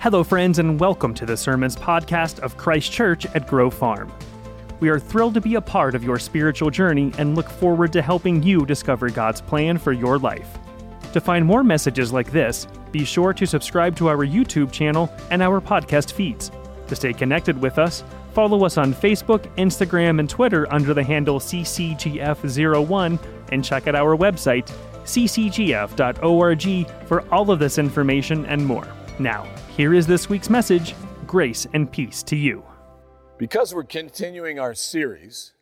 Hello, friends, and welcome to the Sermons podcast of Christ Church at Grove Farm. We are thrilled to be a part of your spiritual journey and look forward to helping you discover God's plan for your life. To find more messages like this, be sure to subscribe to our YouTube channel and our podcast feeds. To stay connected with us, follow us on Facebook, Instagram, and Twitter under the handle CCGF01 and check out our website, ccgf.org, for all of this information and more. Now, here is this week's message Grace and peace to you. Because we're continuing our series,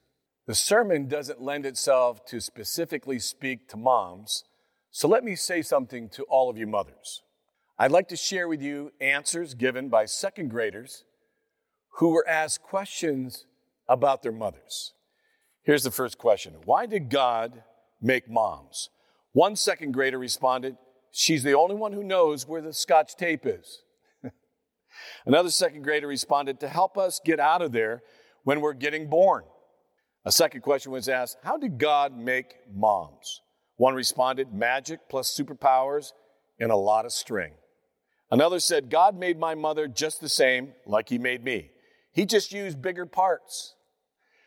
the sermon doesn't lend itself to specifically speak to moms, so let me say something to all of you mothers. I'd like to share with you answers given by second graders who were asked questions about their mothers. Here's the first question Why did God make moms? One second grader responded, She's the only one who knows where the scotch tape is. Another second grader responded, To help us get out of there when we're getting born. A second question was asked, How did God make moms? One responded, Magic plus superpowers and a lot of string. Another said, God made my mother just the same like He made me. He just used bigger parts.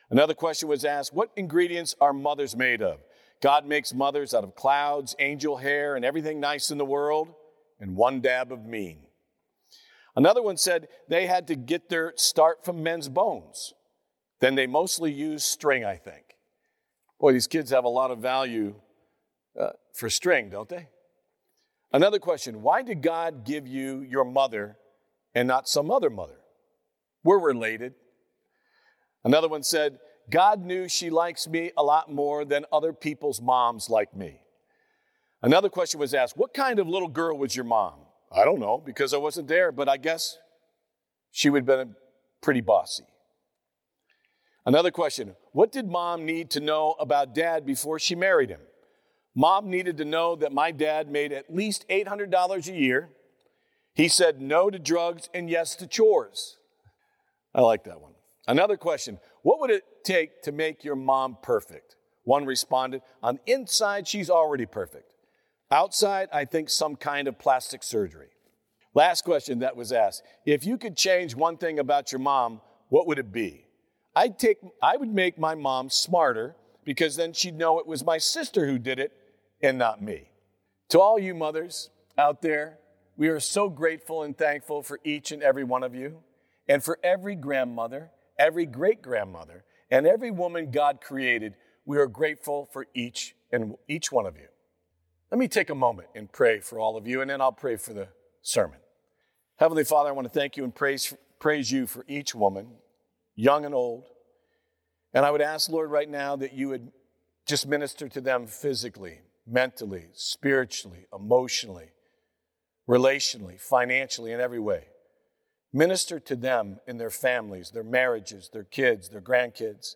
Another question was asked, What ingredients are mothers made of? God makes mothers out of clouds, angel hair, and everything nice in the world, and one dab of mean. Another one said they had to get their start from men's bones. Then they mostly use string, I think. Boy, these kids have a lot of value uh, for string, don't they? Another question Why did God give you your mother and not some other mother? We're related. Another one said, God knew she likes me a lot more than other people's moms like me. Another question was asked, What kind of little girl was your mom? I don't know because I wasn't there, but I guess she would have been pretty bossy. Another question What did mom need to know about dad before she married him? Mom needed to know that my dad made at least $800 a year. He said no to drugs and yes to chores. I like that one. Another question What would it take to make your mom perfect? One responded, On the inside, she's already perfect. Outside, I think some kind of plastic surgery. Last question that was asked If you could change one thing about your mom, what would it be? I'd take, I would make my mom smarter because then she'd know it was my sister who did it and not me. To all you mothers out there, we are so grateful and thankful for each and every one of you, and for every grandmother, every great grandmother, and every woman God created. We are grateful for each and each one of you. Let me take a moment and pray for all of you, and then I'll pray for the sermon. Heavenly Father, I want to thank you and praise, praise you for each woman, young and old. And I would ask, Lord, right now that you would just minister to them physically, mentally, spiritually, emotionally, relationally, financially, in every way. Minister to them in their families, their marriages, their kids, their grandkids.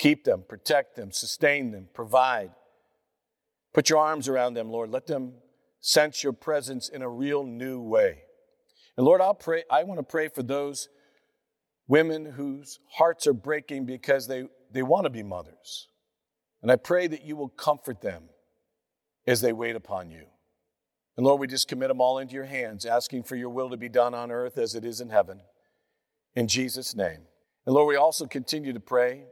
Keep them, protect them, sustain them, provide. Put your arms around them, Lord. Let them sense your presence in a real new way. And Lord, I'll pray, I want to pray for those women whose hearts are breaking because they, they want to be mothers. And I pray that you will comfort them as they wait upon you. And Lord, we just commit them all into your hands, asking for your will to be done on earth as it is in heaven. In Jesus' name. And Lord, we also continue to pray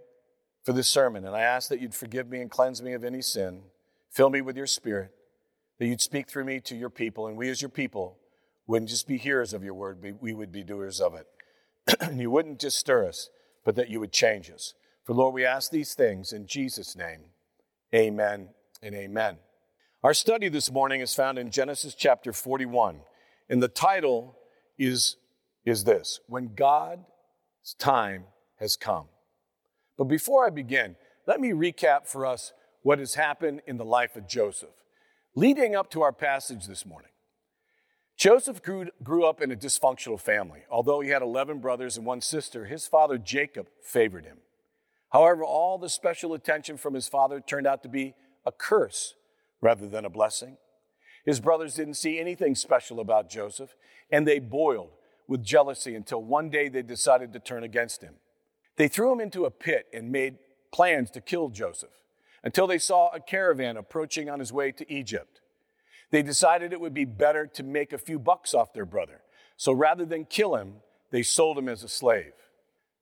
for this sermon. And I ask that you'd forgive me and cleanse me of any sin. Fill me with your spirit, that you'd speak through me to your people, and we as your people wouldn't just be hearers of your word, but we would be doers of it. and you wouldn't just stir us, but that you would change us. For Lord, we ask these things in Jesus' name. Amen and amen. Our study this morning is found in Genesis chapter 41, and the title is, is this When God's Time Has Come. But before I begin, let me recap for us what has happened in the life of Joseph. Leading up to our passage this morning, Joseph grew, grew up in a dysfunctional family. Although he had 11 brothers and one sister, his father Jacob favored him. However, all the special attention from his father turned out to be a curse rather than a blessing. His brothers didn't see anything special about Joseph, and they boiled with jealousy until one day they decided to turn against him. They threw him into a pit and made plans to kill Joseph until they saw a caravan approaching on his way to Egypt. They decided it would be better to make a few bucks off their brother. So rather than kill him, they sold him as a slave.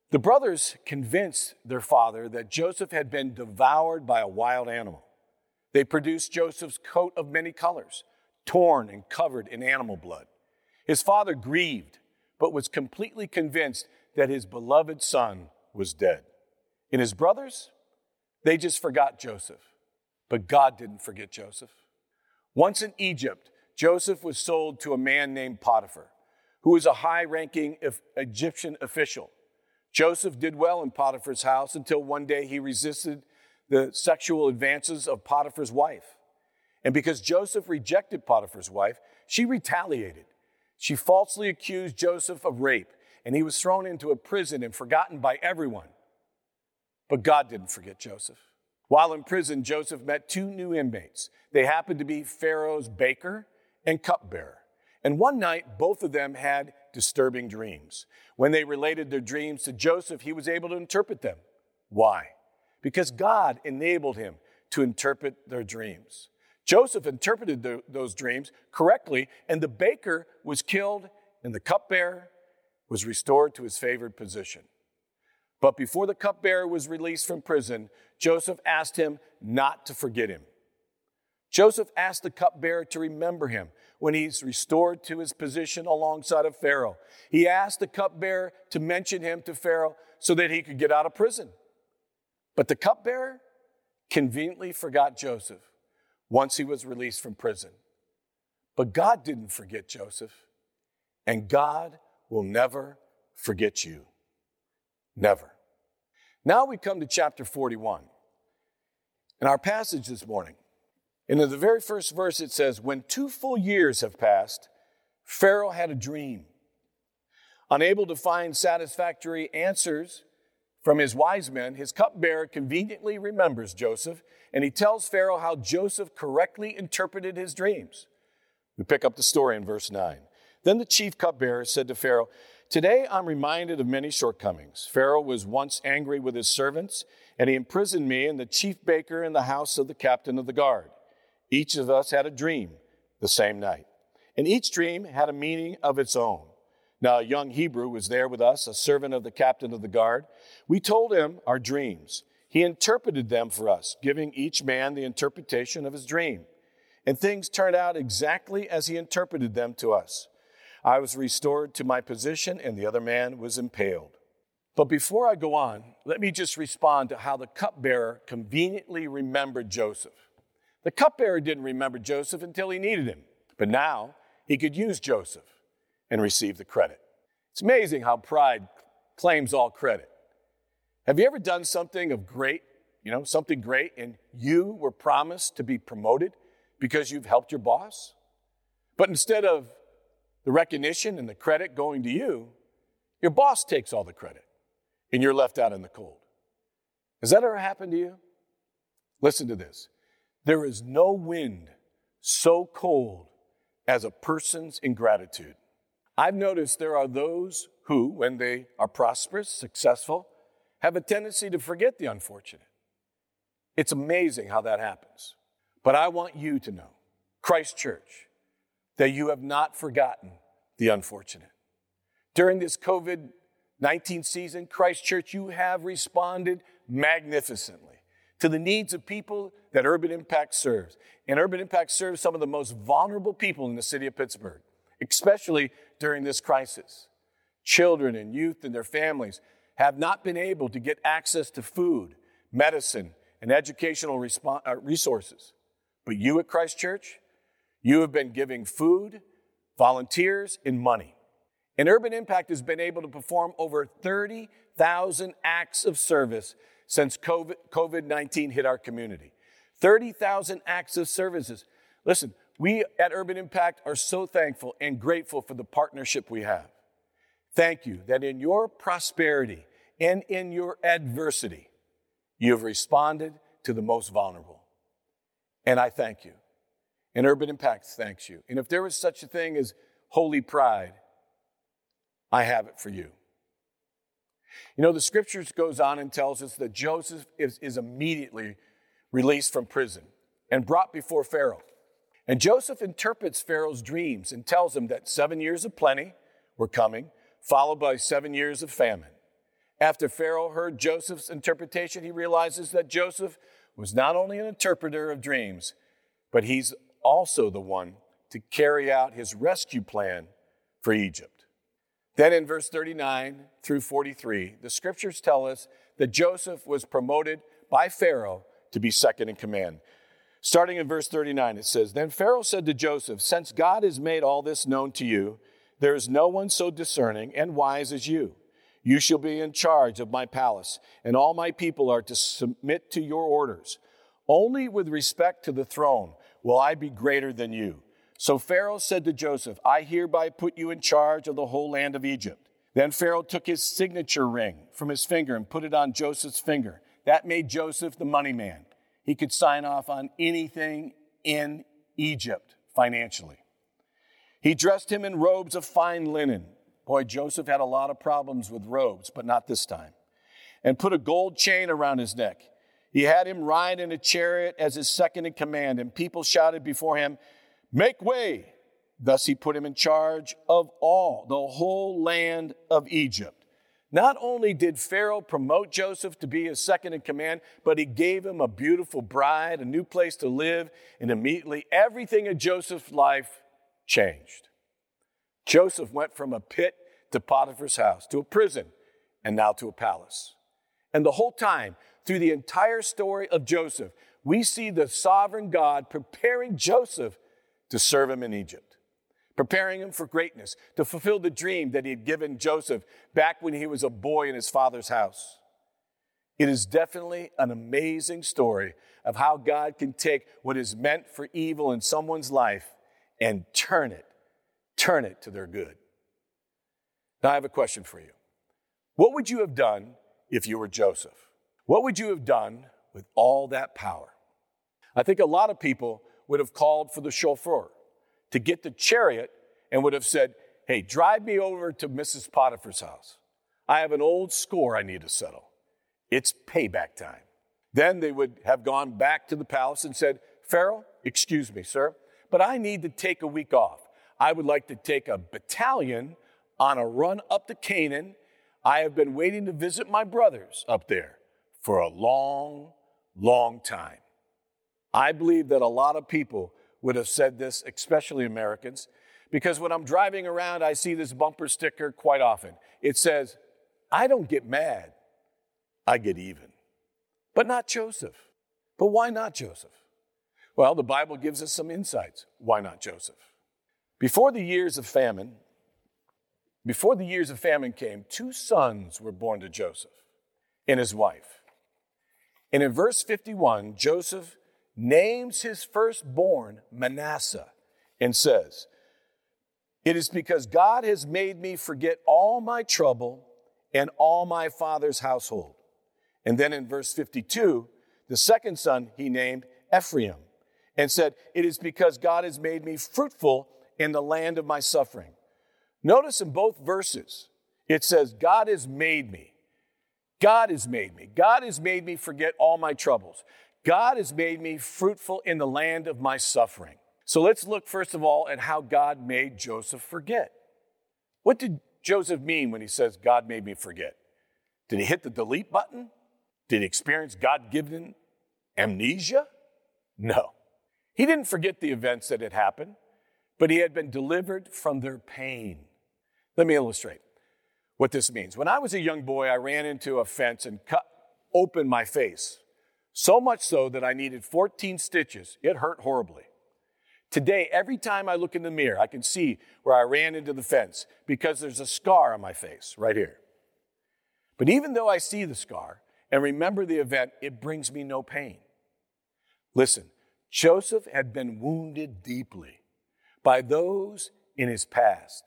The brothers convinced their father that Joseph had been devoured by a wild animal. They produced Joseph's coat of many colors, torn and covered in animal blood. His father grieved, but was completely convinced that his beloved son was dead. And his brothers, they just forgot Joseph. But God didn't forget Joseph. Once in Egypt, Joseph was sold to a man named Potiphar, who was a high ranking Egyptian official. Joseph did well in Potiphar's house until one day he resisted the sexual advances of Potiphar's wife. And because Joseph rejected Potiphar's wife, she retaliated. She falsely accused Joseph of rape, and he was thrown into a prison and forgotten by everyone. But God didn't forget Joseph. While in prison, Joseph met two new inmates. They happened to be Pharaoh's baker and cupbearer. And one night, both of them had disturbing dreams. When they related their dreams to Joseph, he was able to interpret them. Why? Because God enabled him to interpret their dreams. Joseph interpreted the, those dreams correctly, and the baker was killed, and the cupbearer was restored to his favored position. But before the cupbearer was released from prison, Joseph asked him not to forget him. Joseph asked the cupbearer to remember him when he's restored to his position alongside of Pharaoh. He asked the cupbearer to mention him to Pharaoh so that he could get out of prison. But the cupbearer conveniently forgot Joseph once he was released from prison. But God didn't forget Joseph, and God will never forget you. Never. Now we come to chapter 41. In our passage this morning, in the very first verse, it says, When two full years have passed, Pharaoh had a dream. Unable to find satisfactory answers from his wise men, his cupbearer conveniently remembers Joseph, and he tells Pharaoh how Joseph correctly interpreted his dreams. We pick up the story in verse 9. Then the chief cupbearer said to Pharaoh, Today I'm reminded of many shortcomings. Pharaoh was once angry with his servants, and he imprisoned me and the chief baker in the house of the captain of the guard. Each of us had a dream the same night, and each dream had a meaning of its own. Now, a young Hebrew was there with us, a servant of the captain of the guard. We told him our dreams. He interpreted them for us, giving each man the interpretation of his dream. And things turned out exactly as he interpreted them to us. I was restored to my position, and the other man was impaled. But before I go on, let me just respond to how the cupbearer conveniently remembered Joseph. The cupbearer didn't remember Joseph until he needed him, but now he could use Joseph and receive the credit. It's amazing how pride claims all credit. Have you ever done something of great, you know, something great, and you were promised to be promoted because you've helped your boss? But instead of the recognition and the credit going to you, your boss takes all the credit and you're left out in the cold. Has that ever happened to you? Listen to this. There is no wind so cold as a person's ingratitude. I've noticed there are those who, when they are prosperous, successful, have a tendency to forget the unfortunate. It's amazing how that happens. But I want you to know, Christ Church, that you have not forgotten the unfortunate. During this COVID 19 season, Christ Church, you have responded magnificently to the needs of people that Urban Impact serves. And Urban Impact serves some of the most vulnerable people in the city of Pittsburgh, especially during this crisis. Children and youth and their families have not been able to get access to food, medicine, and educational uh, resources. But you at Christ Church, you have been giving food, volunteers, and money. And Urban Impact has been able to perform over 30,000 acts of service since COVID 19 hit our community. 30,000 acts of services. Listen, we at Urban Impact are so thankful and grateful for the partnership we have. Thank you that in your prosperity and in your adversity, you have responded to the most vulnerable. And I thank you. And Urban Impact thanks you. And if there was such a thing as holy pride, I have it for you. You know, the scriptures goes on and tells us that Joseph is, is immediately released from prison and brought before Pharaoh. And Joseph interprets Pharaoh's dreams and tells him that seven years of plenty were coming, followed by seven years of famine. After Pharaoh heard Joseph's interpretation, he realizes that Joseph was not only an interpreter of dreams, but he's also the one to carry out his rescue plan for Egypt. Then in verse 39 through 43, the scriptures tell us that Joseph was promoted by Pharaoh to be second in command. Starting in verse 39, it says Then Pharaoh said to Joseph, Since God has made all this known to you, there is no one so discerning and wise as you. You shall be in charge of my palace, and all my people are to submit to your orders. Only with respect to the throne will I be greater than you. So Pharaoh said to Joseph, I hereby put you in charge of the whole land of Egypt. Then Pharaoh took his signature ring from his finger and put it on Joseph's finger. That made Joseph the money man. He could sign off on anything in Egypt financially. He dressed him in robes of fine linen. Boy, Joseph had a lot of problems with robes, but not this time. And put a gold chain around his neck. He had him ride in a chariot as his second in command, and people shouted before him, Make way! Thus he put him in charge of all, the whole land of Egypt. Not only did Pharaoh promote Joseph to be his second in command, but he gave him a beautiful bride, a new place to live, and immediately everything in Joseph's life changed. Joseph went from a pit to Potiphar's house, to a prison, and now to a palace. And the whole time, through the entire story of Joseph, we see the sovereign God preparing Joseph to serve him in Egypt, preparing him for greatness, to fulfill the dream that he had given Joseph back when he was a boy in his father's house. It is definitely an amazing story of how God can take what is meant for evil in someone's life and turn it, turn it to their good. Now, I have a question for you. What would you have done if you were Joseph? What would you have done with all that power? I think a lot of people would have called for the chauffeur to get the chariot and would have said, Hey, drive me over to Mrs. Potiphar's house. I have an old score I need to settle. It's payback time. Then they would have gone back to the palace and said, Pharaoh, excuse me, sir, but I need to take a week off. I would like to take a battalion on a run up to Canaan. I have been waiting to visit my brothers up there for a long, long time. I believe that a lot of people would have said this, especially Americans, because when I'm driving around, I see this bumper sticker quite often. It says, I don't get mad, I get even. But not Joseph. But why not Joseph? Well, the Bible gives us some insights. Why not Joseph? Before the years of famine, before the years of famine came, two sons were born to Joseph and his wife. And in verse 51, Joseph names his firstborn Manasseh and says, It is because God has made me forget all my trouble and all my father's household. And then in verse 52, the second son he named Ephraim and said, It is because God has made me fruitful in the land of my suffering. Notice in both verses, it says, God has made me. God has made me. God has made me forget all my troubles. God has made me fruitful in the land of my suffering. So let's look first of all at how God made Joseph forget. What did Joseph mean when he says, God made me forget? Did he hit the delete button? Did he experience God given amnesia? No. He didn't forget the events that had happened, but he had been delivered from their pain. Let me illustrate what this means. When I was a young boy, I ran into a fence and cut open my face, so much so that I needed 14 stitches. It hurt horribly. Today, every time I look in the mirror, I can see where I ran into the fence because there's a scar on my face right here. But even though I see the scar and remember the event, it brings me no pain. Listen, Joseph had been wounded deeply by those in his past,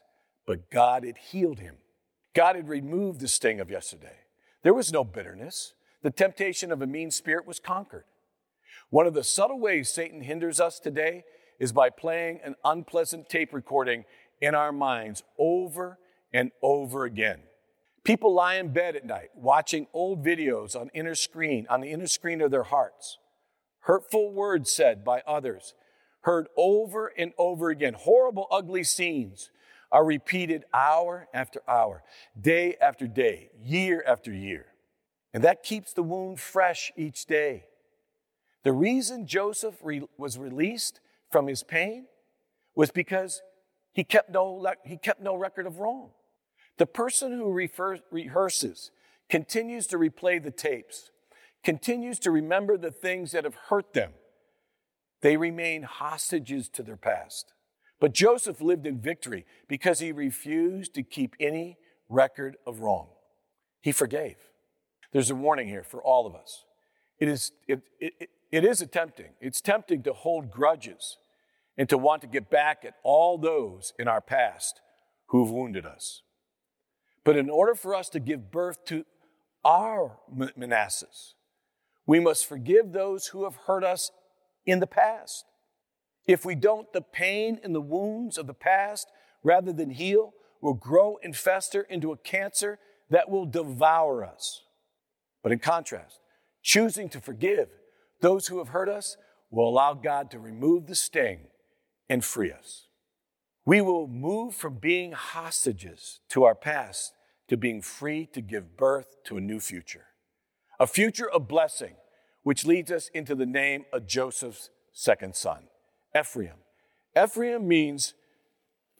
but God had healed him. God had removed the sting of yesterday. There was no bitterness. The temptation of a mean spirit was conquered. One of the subtle ways Satan hinders us today is by playing an unpleasant tape recording in our minds over and over again. People lie in bed at night watching old videos on inner screen, on the inner screen of their hearts hurtful words said by others, heard over and over again, horrible, ugly scenes are repeated hour after hour, day after day, year after year. And that keeps the wound fresh each day. The reason Joseph re- was released from his pain was because he kept no, he kept no record of wrong. The person who refers, rehearses continues to replay the tapes, continues to remember the things that have hurt them. They remain hostages to their past. But Joseph lived in victory because he refused to keep any record of wrong. He forgave. There's a warning here for all of us. It is, it, it, it is tempting. It's tempting to hold grudges and to want to get back at all those in our past who've wounded us. But in order for us to give birth to our Manassehs, we must forgive those who have hurt us in the past. If we don't, the pain and the wounds of the past, rather than heal, will grow and fester into a cancer that will devour us. But in contrast, choosing to forgive those who have hurt us will allow God to remove the sting and free us. We will move from being hostages to our past to being free to give birth to a new future, a future of blessing, which leads us into the name of Joseph's second son. Ephraim. Ephraim means,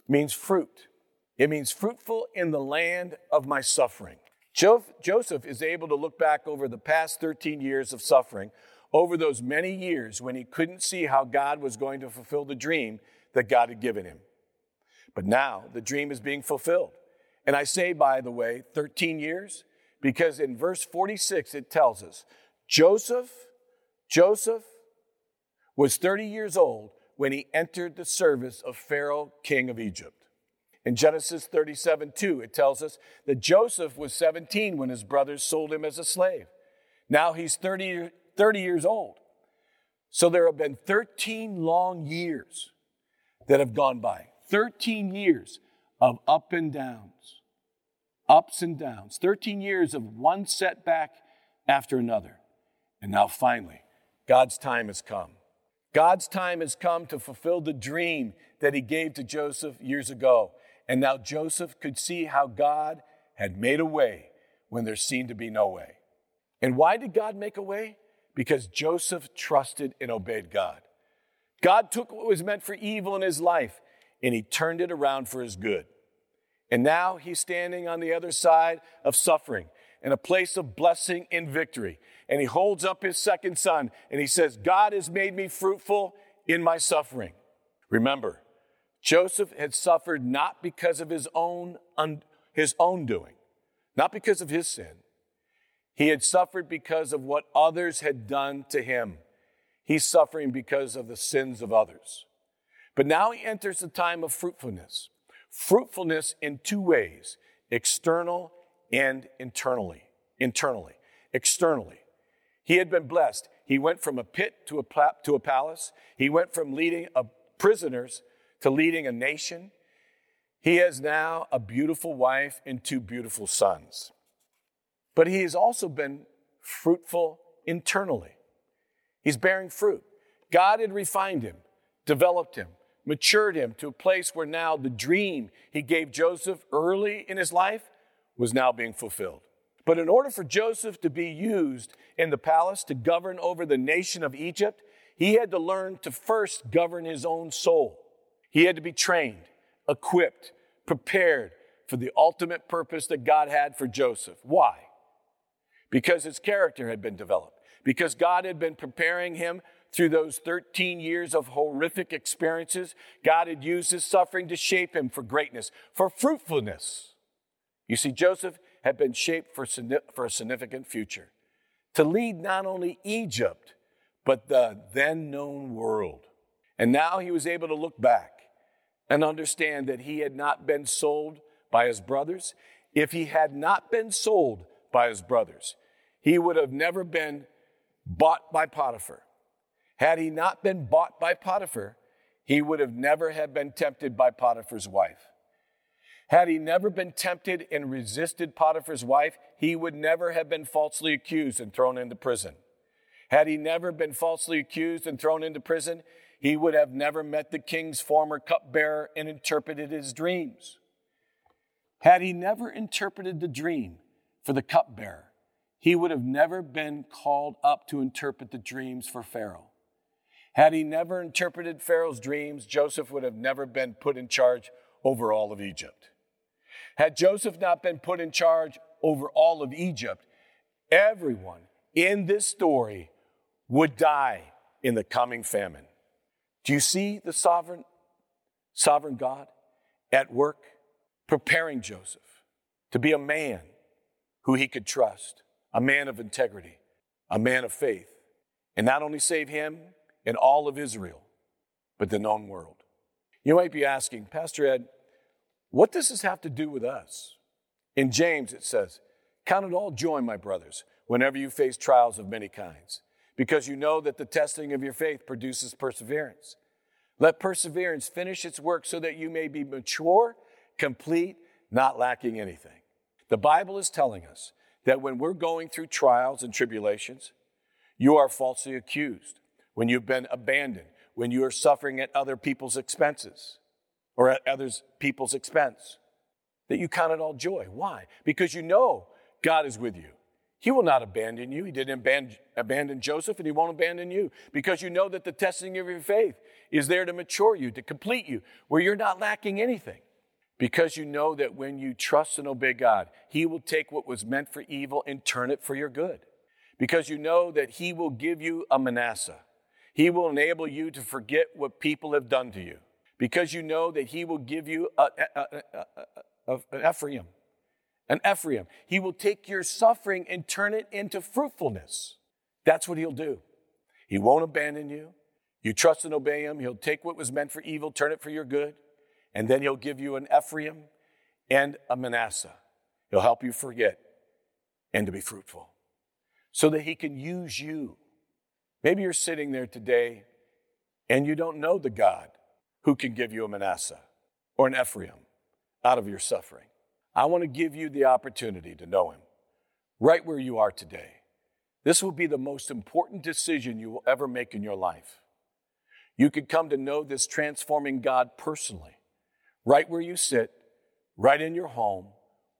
means fruit. It means fruitful in the land of my suffering. Jo- Joseph is able to look back over the past 13 years of suffering, over those many years when he couldn't see how God was going to fulfill the dream that God had given him. But now the dream is being fulfilled. And I say, by the way, 13 years, because in verse 46 it tells us Joseph, Joseph was 30 years old when he entered the service of Pharaoh, king of Egypt. In Genesis 37 2, it tells us that Joseph was 17 when his brothers sold him as a slave. Now he's 30, 30 years old. So there have been 13 long years that have gone by. 13 years of up and downs, ups and downs. 13 years of one setback after another. And now finally, God's time has come. God's time has come to fulfill the dream that he gave to Joseph years ago. And now Joseph could see how God had made a way when there seemed to be no way. And why did God make a way? Because Joseph trusted and obeyed God. God took what was meant for evil in his life and he turned it around for his good. And now he's standing on the other side of suffering in a place of blessing and victory and he holds up his second son and he says, God has made me fruitful in my suffering. Remember, Joseph had suffered not because of his own, un, his own doing, not because of his sin. He had suffered because of what others had done to him. He's suffering because of the sins of others. But now he enters a time of fruitfulness. Fruitfulness in two ways external and internally. Internally. Externally. He had been blessed. He went from a pit to a, to a palace. He went from leading a prisoners to leading a nation. He has now a beautiful wife and two beautiful sons. But he has also been fruitful internally. He's bearing fruit. God had refined him, developed him, matured him to a place where now the dream he gave Joseph early in his life was now being fulfilled. But in order for Joseph to be used in the palace to govern over the nation of Egypt, he had to learn to first govern his own soul. He had to be trained, equipped, prepared for the ultimate purpose that God had for Joseph. Why? Because his character had been developed, because God had been preparing him through those 13 years of horrific experiences. God had used his suffering to shape him for greatness, for fruitfulness. You see, Joseph had been shaped for, for a significant future to lead not only Egypt, but the then known world. And now he was able to look back and understand that he had not been sold by his brothers. If he had not been sold by his brothers, he would have never been bought by Potiphar. Had he not been bought by Potiphar, he would have never have been tempted by Potiphar's wife. Had he never been tempted and resisted Potiphar's wife, he would never have been falsely accused and thrown into prison. Had he never been falsely accused and thrown into prison, he would have never met the king's former cupbearer and interpreted his dreams. Had he never interpreted the dream for the cupbearer, he would have never been called up to interpret the dreams for Pharaoh. Had he never interpreted Pharaoh's dreams, Joseph would have never been put in charge over all of Egypt. Had Joseph not been put in charge over all of Egypt, everyone in this story would die in the coming famine. Do you see the sovereign, sovereign God at work preparing Joseph to be a man who he could trust, a man of integrity, a man of faith, and not only save him and all of Israel, but the known world? You might be asking, Pastor Ed, what does this have to do with us? In James, it says, Count it all joy, my brothers, whenever you face trials of many kinds, because you know that the testing of your faith produces perseverance. Let perseverance finish its work so that you may be mature, complete, not lacking anything. The Bible is telling us that when we're going through trials and tribulations, you are falsely accused, when you've been abandoned, when you are suffering at other people's expenses or at others people's expense, that you count it all joy. Why? Because you know God is with you. He will not abandon you. He didn't abandon, Joseph, and He won't abandon you because you know that the testing of your faith is there to mature you, to complete you, where you're not lacking anything. Because you know that when you trust and obey God, He will take what was meant for evil and turn it for your good. Because you know that He will give you a Manasseh. He will enable you to forget what people have done to you. Because you know that He will give you a, a, a, an Ephraim an Ephraim. He will take your suffering and turn it into fruitfulness. That's what he'll do. He won't abandon you. You trust and obey him. He'll take what was meant for evil, turn it for your good, and then he'll give you an Ephraim and a Manasseh. He'll help you forget and to be fruitful so that he can use you. Maybe you're sitting there today and you don't know the God who can give you a Manasseh or an Ephraim out of your suffering. I want to give you the opportunity to know Him right where you are today. This will be the most important decision you will ever make in your life. You could come to know this transforming God personally, right where you sit, right in your home,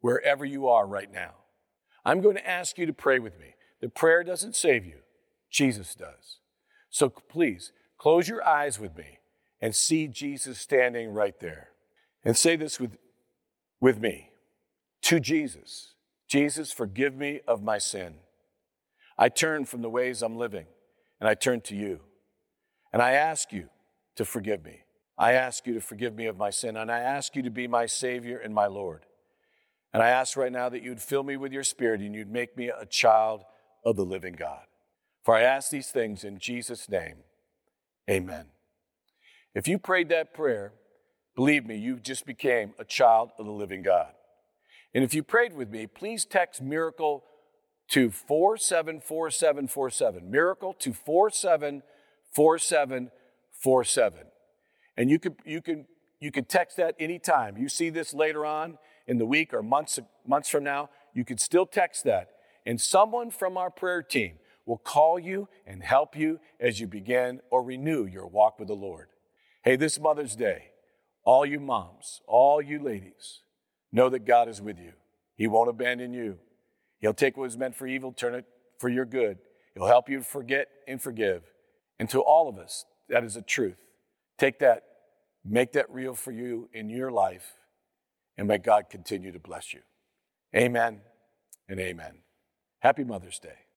wherever you are right now. I'm going to ask you to pray with me. The prayer doesn't save you, Jesus does. So please close your eyes with me and see Jesus standing right there. And say this with, with me to Jesus Jesus, forgive me of my sin. I turn from the ways I'm living and I turn to you. And I ask you to forgive me. I ask you to forgive me of my sin. And I ask you to be my Savior and my Lord. And I ask right now that you'd fill me with your Spirit and you'd make me a child of the living God. For I ask these things in Jesus' name. Amen. If you prayed that prayer, believe me, you just became a child of the living God. And if you prayed with me, please text miracle to 474747. Miracle to 474747. And you can you can you can text that anytime. You see this later on in the week or months months from now, you can still text that. And someone from our prayer team will call you and help you as you begin or renew your walk with the Lord. Hey, this Mother's Day, all you moms, all you ladies, Know that God is with you. He won't abandon you. He'll take what was meant for evil, turn it for your good. He'll help you forget and forgive. And to all of us, that is a truth. Take that, make that real for you in your life, and may God continue to bless you. Amen and amen. Happy Mother's Day.